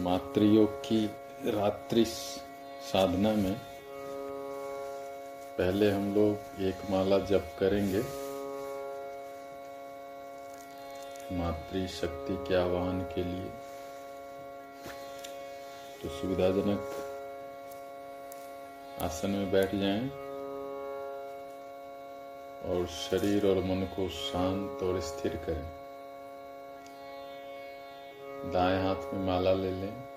मातृयोग की रात्रि साधना में पहले हम लोग एक माला जप करेंगे। मातृ शक्ति के आह्वान के लिए। तो सुविधाजनक आसन में बैठ जाएँ और शरीर और मन को शांत और स्थिर करें। दाएँ हाथ में माला ले लें।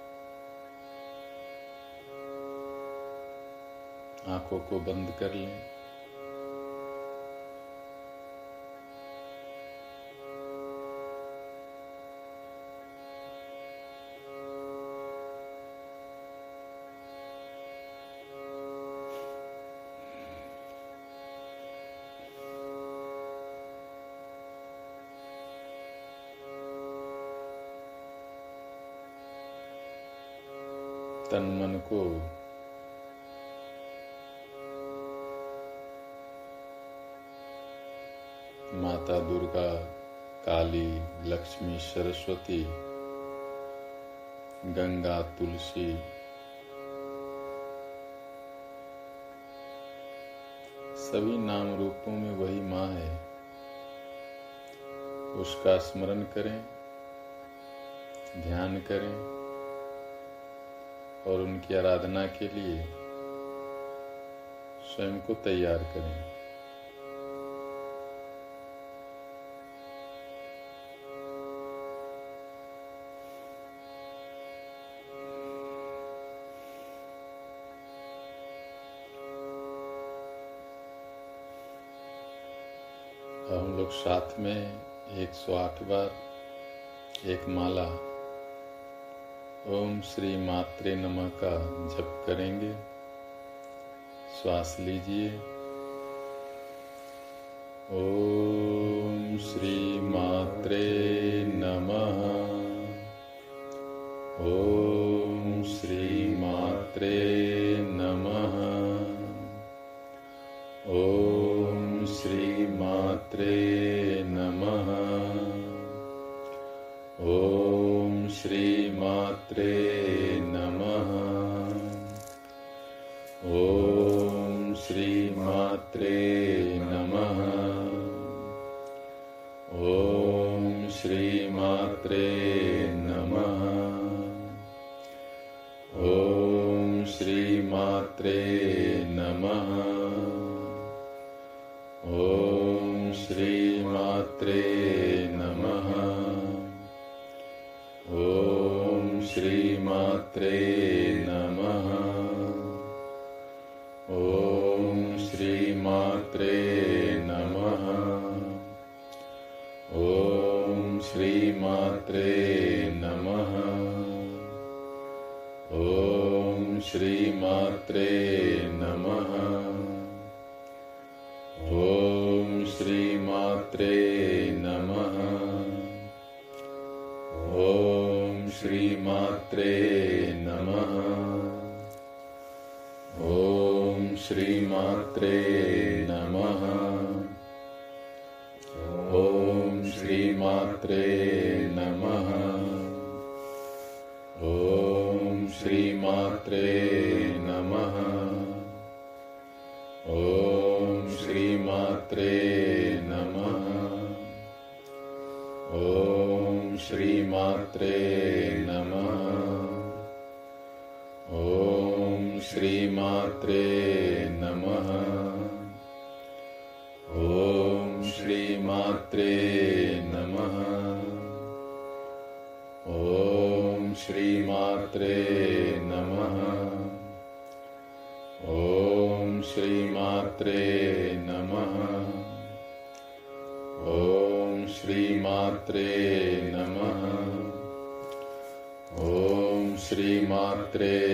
आँखों को बंद कर लें। तन मन को। माता दुर्गा, काली, लक्ष्मी, सरस्वती, गंगा, तुलसी, सभी नाम रूपों में वही माँ है। उसका स्मरण करें, ध्यान करें। और उनकी आराधना के लिए स्वयं को तैयार करें। हम लोग साथ में 108 बार एक माला ओम श्री मात्रे नमः का जप करेंगे। श्वास लीजिए। ओम श्री ॐ श्रीमात्रे नमः। ॐ श्रीमात्रे नमः। ॐ श्रीमात्रे नमः। ॐ श्रीमात्रे ॐ श्रीमात्रे नमः। ॐ श्रीमात्रे नमः। ॐ श्रीमात्रे नमः। ॐ श्रीमात्रे श्रीमात्रे नमः। ॐ श्रीमात्रे नमः। ॐ श्रीमात्रे नमः। ॐ श्रीमात्रे नमः। ॐ श्रीमात्रे नमः। ॐ श्रीमात्रे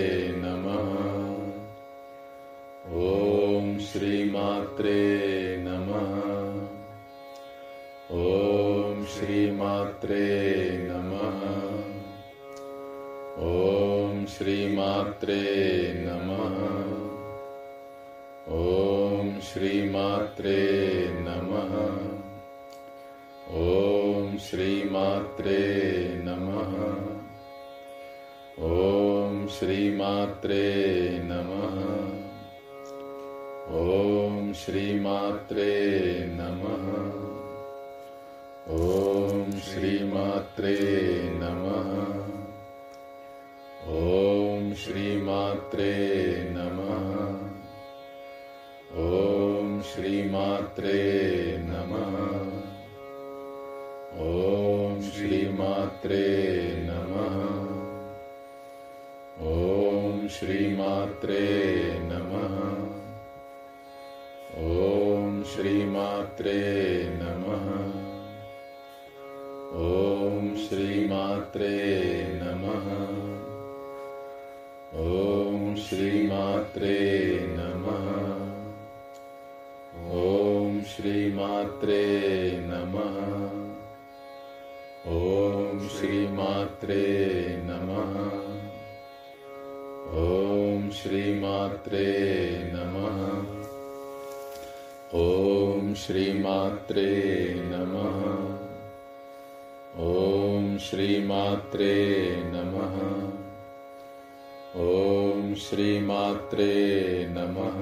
ॐ श्रीमात्रे नमः। ॐ श्रीमात्रे नमः। ॐ श्रीमात्रे नमः। ॐ श्रीमात्रे नमः। ॐ श्रीमात्रे नमः। ॐ श्रीमात्रे नमः। ॐ श्रीमात्रे नमः। ॐ श्रीमात्रे नमः। ॐ श्रीमात्रे नमः। ॐ श्रीमात्रे नमः। ॐ श्रीमात्रे नमः श्रीमात्रे नमः। ॐ श्रीमात्रे नमः। ॐ श्रीमात्रे नमः। ॐ श्रीमात्रे नमः। ॐ श्रीमात्रे नमः। ॐ श्रीमात्रे श्रीमात्रे नमः। ॐ श्रीमात्रे नमः। ॐ श्रीमात्रे नमः।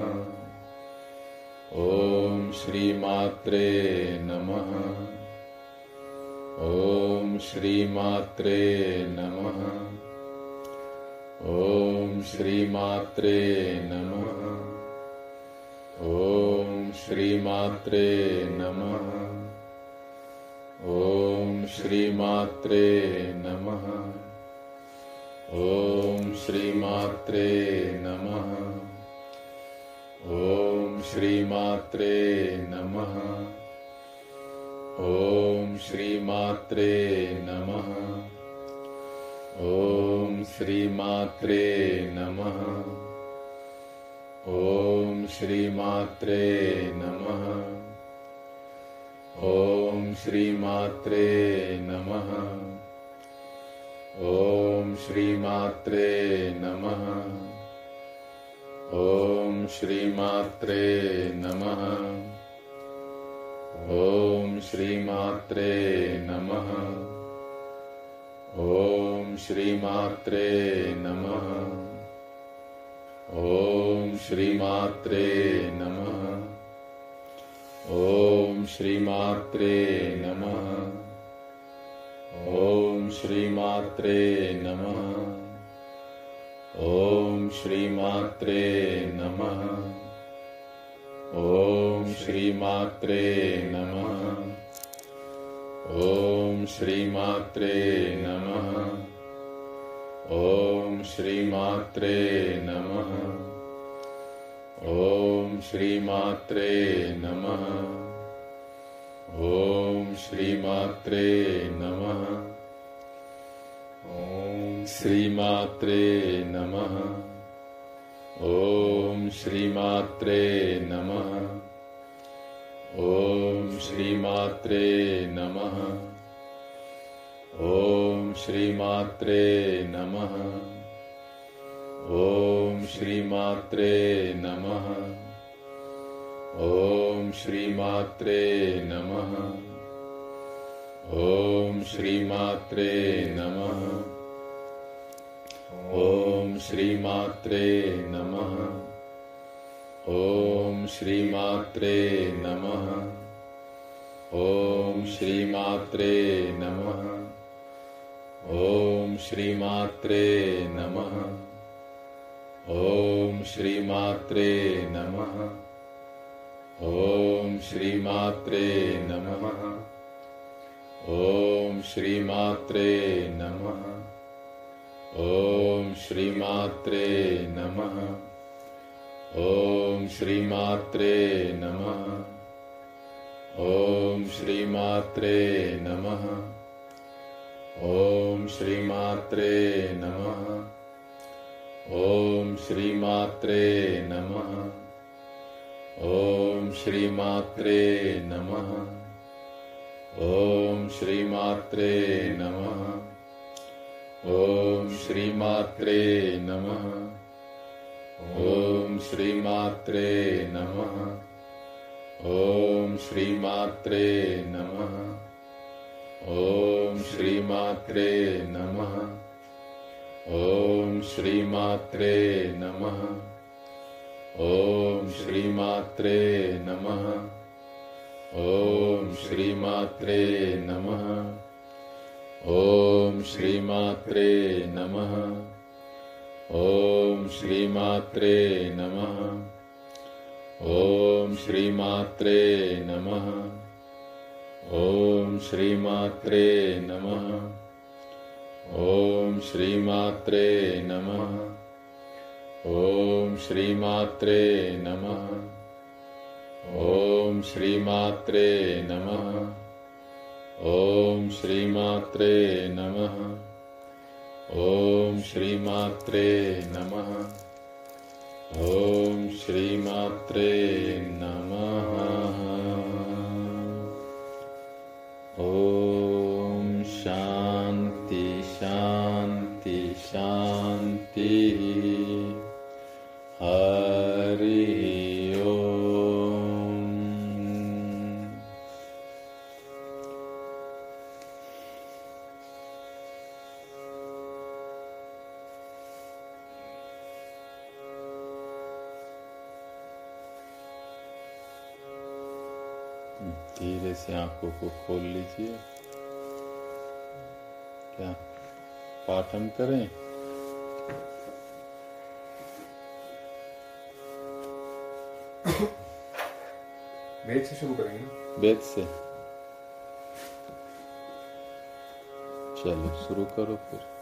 ॐ श्रीमात्रे नमः। ॐ श्रीमात्रे नमः। ॐ श्रीमात्रे नमः। ॐ श्रीमात्रे नमः। ॐ श्रीमात्रे नमः। ॐ श्रीमात्रे नमः। ॐ श्रीमात्रे नमः। ॐ श्रीमात्रे नमः। ॐ श्रीमात्रे नमः ॐ श्रीमात्रे नमः। ॐ श्रीमात्रे नमः। ॐ श्रीमात्रे नमः। ॐ श्रीमात्रे नमः। ॐ श्रीमात्रे नमः। ॐ श्रीमात्रे नमः। ॐ श्रीमात्रे नमः। ॐ श्रीमात्रे नमः। ॐ श्रीमात्रे नमः। ॐ श्रीमात्रे नमः। ॐ श्रीमात्रे नमः। ॐ श्रीमात्रे नमः ॐ श्रीमात्रे नमः। ॐ श्रीमात्रे नमः। ॐ श्रीमात्रे नमः। ॐ श्रीमात्रे नमः। ॐ श्रीमात्रे नमः। ॐ श्रीमात्रे नमः श्रीमात्रे नमः। ॐ श्रीमात्रे नमः। ॐ श्रीमात्रे नमः। ॐ श्रीमात्रे नमः। ॐ श्रीमात्रे नमः। ॐ श्रीमात्रे नमः। ॐ श्रीमात्रे नमः। ॐ श्रीमात्रे नमः। ॐ श्रीमात्रे नमः। ॐ श्रीमात्रे नमः। ॐ श्रीमात्रे नमः। ॐ श्रीमात्रे नमः। ॐ श्रीमात्रे नमः। ॐ श्रीमात्रे नमः। ॐ श्रीमात्रे नमः ॐ श्रीमात्रे नमः ॐ श्रीमात्रे नमः ॐ श्रीमात्रे नमः ॐ श्रीमात्रे नमः ॐ श्रीमात्रे नमः ॐ श्रीमात्रे नमः श्रीमात्रे नमः। ॐ श्रीमात्रे नमः। ॐ श्रीमात्रे नमः। ॐ श्रीमात्रे नमः। ॐ श्रीमात्रे नमः। ॐ श्रीमात्रे नमः। ॐ श्रीमात्रे नमः। ॐ श्रीमात्रे नमः। ॐ श्रीमात्रे नमः। ॐ श्रीमात्रे नमः। ॐ श्रीमात्रे नमः। ॐ श्रीमात्रे नमः। ॐ श्रीमात्रे नमः। ॐ श्रीमात्रे नमः। ॐ धीरे से आँखों को खोल लीजिए। क्या? पाठ हम करें? वेद से शुरू करेंगे वेद से। चलो शुरू करो फिर।